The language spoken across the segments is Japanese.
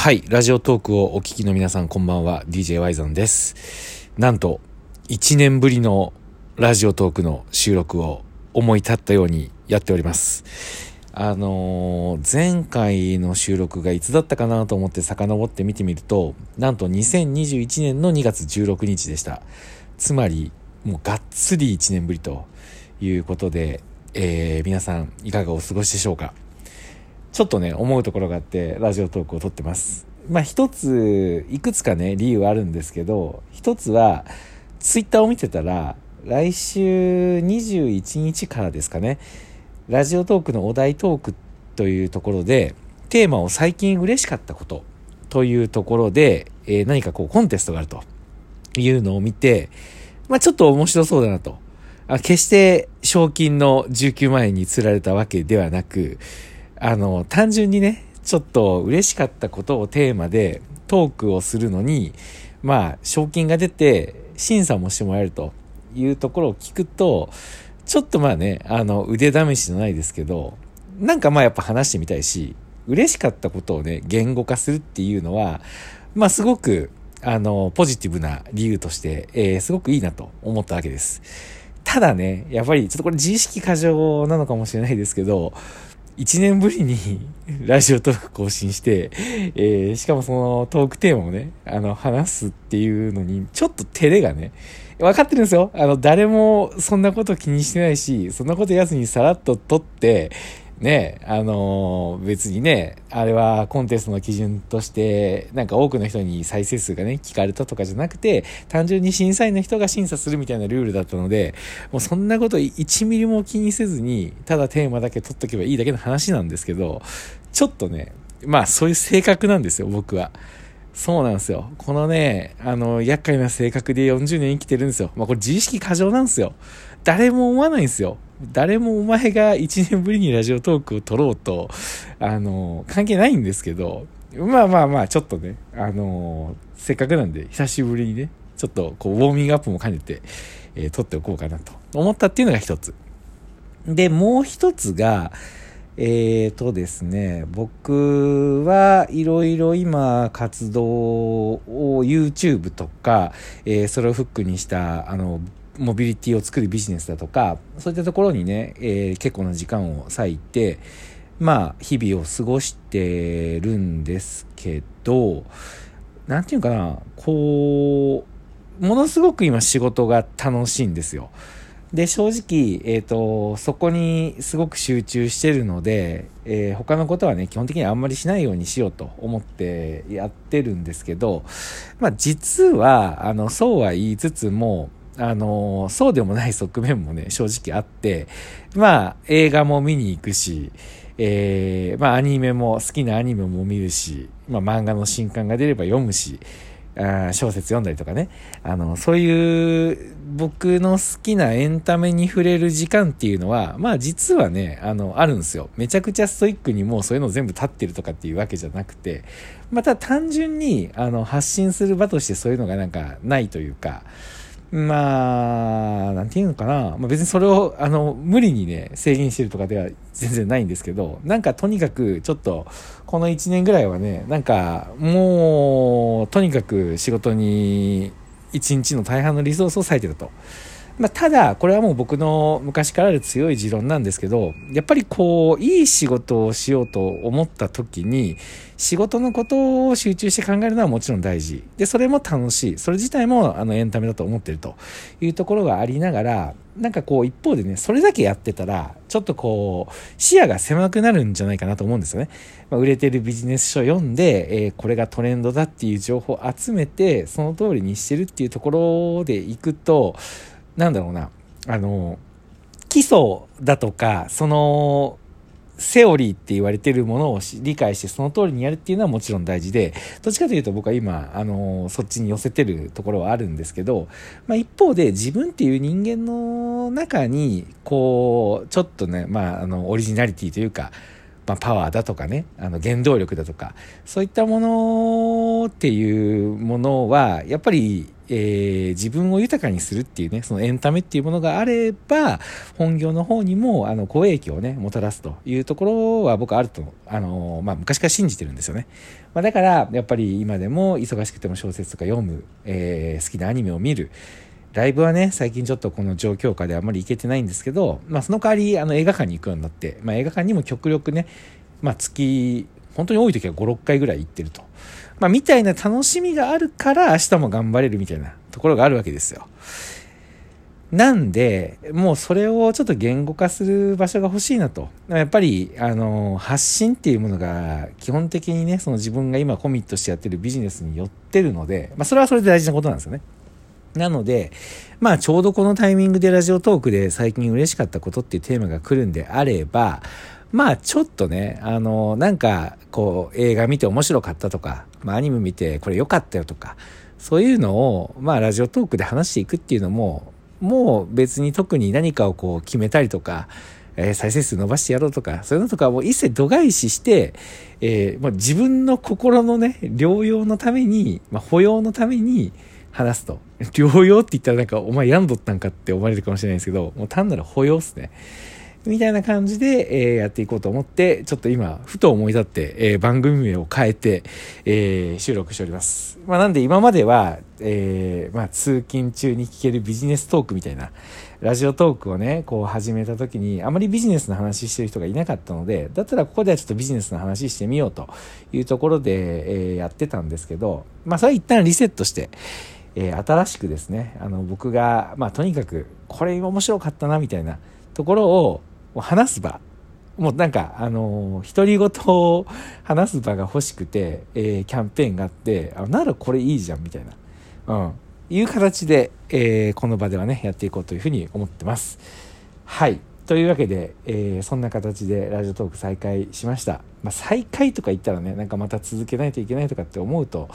はい、ラジオトークをお聞きの皆さんこんばんは、DJ ワイゾンです。なんと、1年ぶりのラジオトークの収録を思い立ったようにやっております。あのー前回の収録がいつだったかなと思って遡って見てみると、なんと2021年の2月16日でした。つまり、もうがっつり1年ぶりということで、えー皆さんいかがお過ごしでしょうか？ちょっとね、思うところがあって、ラジオトークを撮ってます。まあ一つ、いくつかね、理由あるんですけど、一つは、ツイッターを見てたら、来週21日からですかね、ラジオトークのお題トークというところで、テーマを最近嬉しかったことというところで、えー何かこうコンテストがあるというのを見て、まあちょっと面白そうだなと。決して賞金の19万円に釣られたわけではなく、あの、単純にね、ちょっと嬉しかったことをテーマでトークをするのに、まあ、賞金が出て審査もしてもらえるというところを聞くと、ちょっとまあね、あの、腕試しじゃないですけど、なんかまあやっぱ話してみたいし、嬉しかったことをね、言語化するっていうのは、まあすごく、あの、ポジティブな理由として、えーすごくいいなと思ったわけです。ただね、やっぱりちょっとこれ自意識過剰なのかもしれないですけど、1年ぶりに ラジオトーク更新して、えーしかもそのトークテーマをね、あの、話すっていうのに、ちょっと照れがね、分かってるんですよ。あの、誰もそんなこと気にしてないし、そんなことやつにさらっと撮って、ね、あのー別にね、あれはコンテストの基準として、なんか多くの人に再生数がね、聞かれたとかじゃなくて、単純に審査員の人が審査するみたいなルールだったので、もうそんなこと1ミリも気にせずに、ただテーマだけ取っとけばいいだけの話なんですけど、ちょっとね、まあそういう性格なんですよ、僕は。そうなんですよ。このね、あの、厄介な性格で40年生きてるんですよ。まあこれ自意識過剰なんですよ。誰も思わないんですよ。誰もお前が1年ぶりにラジオトークを撮ろうと、あの、関係ないんですけど、まあまあまあ、ちょっとね、あの、せっかくなんで、久しぶりにね、ちょっとこう、ウォーミングアップも兼ねて、えー撮っておこうかなと思ったっていうのが一つ。で、もう一つが、えーとですね、僕はいろいろ今活動を YouTube とか、えーそれをフックにした、あの、モビリティを作るビジネスだとか、そういったところにね、えー結構な時間を割いて、まあ、日々を過ごしてるんですけど、なんていうかな、こう、ものすごく今仕事が楽しいんですよ。で、正直、えっ、と、そこにすごく集中してるので、えー他のことはね、基本的にあんまりしないようにしようと思ってやってるんですけど、まあ実は、あの、そうは言いつつも、あの、そうでもない側面もね、正直あって、まあ映画も見に行くし、えーまあアニメも、好きなアニメも見るし、まあ漫画の新刊が出れば読むし、あ小説読んだりとかね。あの、そういう僕の好きなエンタメに触れる時間っていうのは、まあ実はね、あの、あるんですよ。めちゃくちゃストイックにもうそういうの全部立ってるとかっていうわけじゃなくて、また単純に、あの、発信する場としてそういうのがなんかないというか、まあ、なんていうのかな。まあ、別にそれを、あの、無理にね、制限してるとかでは 全然ないんですけど、なんかとにかく、ちょっと、この1年ぐらいはね、なんか、もう、とにかく仕事に、一日の大半のリソースを割いてると。まあ、ただ、これはもう僕の昔からある強い持論なんですけど、やっぱりこう、いい仕事をしようと思った時に、仕事のことを集中して考えるのはもちろん大事。で、それも楽しい。それ自体もあのエンタメだと思ってるというところがありながら、なんかこう一方でね、それだけやってたら、ちょっとこう、視野が狭くなるんじゃないかなと思うんですよね。まあ、売れてるビジネス書読んで、えーこれがトレンドだっていう情報を集めて、その通りにしてるっていうところでいくと、なんだろうな、あの、基礎だとか、その、セオリーって言われてるものを理解してその通りにやるっていうのはもちろん大事で、どっちかというと僕は今、あの、そっちに寄せてるところはあるんですけど、まあ一方で自分っていう人間の中に、こう、ちょっとね、まああの、オリジナリティというか、まあ、パワーだとかね、あの、原動力だとか、そういったものっていうものは、やっぱり、えー、自分を豊かにするっていうね、そのエンタメっていうものがあれば、本業の方にも、あの、好影響をね、もたらすというところは僕あると、あの、まあ、昔から信じてるんですよね。まあ、だから、やっぱり今でも忙しくても小説とか読む、えー、好きなアニメを見る、ライブはね、最近ちょっとこの状況下であんまり行けてないんですけど、まあその代わり、あの映画館に行くようになって、まあ映画館にも極力ね、まあ月、本当に多い時は5、6回ぐらい行ってると。まあみたいな楽しみがあるから明日も頑張れるみたいなところがあるわけですよ。なんで、もうそれをちょっと言語化する場所が欲しいなと。やっぱり、あの、発信っていうものが、基本的にね、その自分が今コミットしてやってるビジネスに寄ってるので、まあそれはそれで大事なことなんですよね。なので、まあちょうどこのタイミングでラジオトークで最近嬉しかったことっていうテーマが来るんであれば、まあちょっとね、あの、なんかこう映画見て面白かったとか、まあアニメ見てこれ良かったよとか、そういうのをまあラジオトークで話していくっていうのも、もう別に特に何かをこう決めたりとか、えー、再生数伸ばしてやろうとか、そういうのとかもう一切度外視して、えー、まあ、自分の心のね、療養のために、まあ、保養のために、話すと。療養って言ったらなんか、お前病んどったんかって思われるかもしれないですけど、もう単なる保養っすね。みたいな感じで、えー、やっていこうと思って、ちょっと今、ふと思い立って、えー、番組名を変えて、えー、収録しております。まあ、なんで今までは、え、まあ、通勤中に聞けるビジネストークみたいな、ラジオトークをね、こう始めた時に、あまりビジネスの話してる人がいなかったので、だったらここではちょっとビジネスの話してみようというところで、え、やってたんですけど、まあ、それは一旦リセットして、え、新しくですね、あの、僕が、まあ、とにかく、これ面白かったな、みたいなところをう話す場。もうなんか、あの、独り言を話す場が欲しくて、えー、キャンペーンがあって、あ、ならこれいいじゃん、みたいな。うん。いう形で、えー、この場ではね、やっていこうというふうに思ってます。はい。というわけで、えー、そんな形でラジオトーク再開しました。まあ、再開とか言ったらね、なんかまた続けないといけないとかって思うと、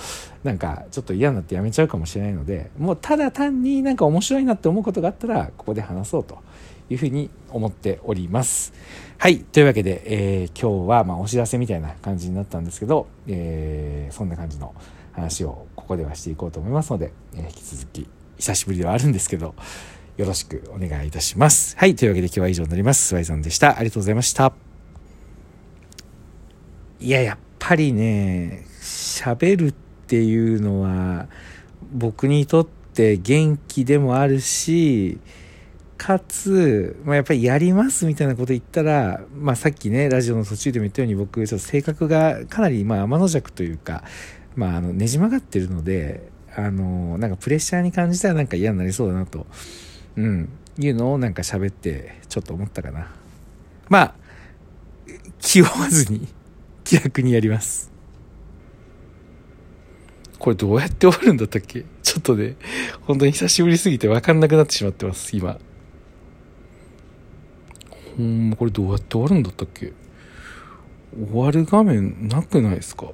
なんかちょっと嫌になってやめちゃうかもしれないので、もうただ単になんか面白いなって思うことがあったら、ここで話そうというふうに思っております。はい。というわけで、えー、今日はまお知らせみたいな感じになったんですけど、えー、そんな感じの話をここではしていこうと思いますので、えー、引き続き、久しぶりではあるんですけど、よろしくお願いいたします。はい。というわけで今日は以上になります。スワイさんでした。ありがとうございました。いや、やっぱりね、喋るっていうのは、僕にとって元気でもあるし、かつ、まあ、やっぱりやりますみたいなこと言ったら、まあ、さっきね、ラジオの途中でも言ったように僕、ちょっと性格がかなり、まあ、天の弱というか、まあ、あの、ねじ曲がってるので、あの、なんかプレッシャーに感じたらなんか嫌になりそうだなとうん、いうのをなんか喋ってちょっと思ったかな。まあ、気負わずに 気楽にやります。これどうやって終わるんだったっけ？ちょっとね、本当に久しぶりすぎて分かんなくなってしまってます、今。ほんま、これどうやって終わるんだったっけ？終わる画面なくないですか？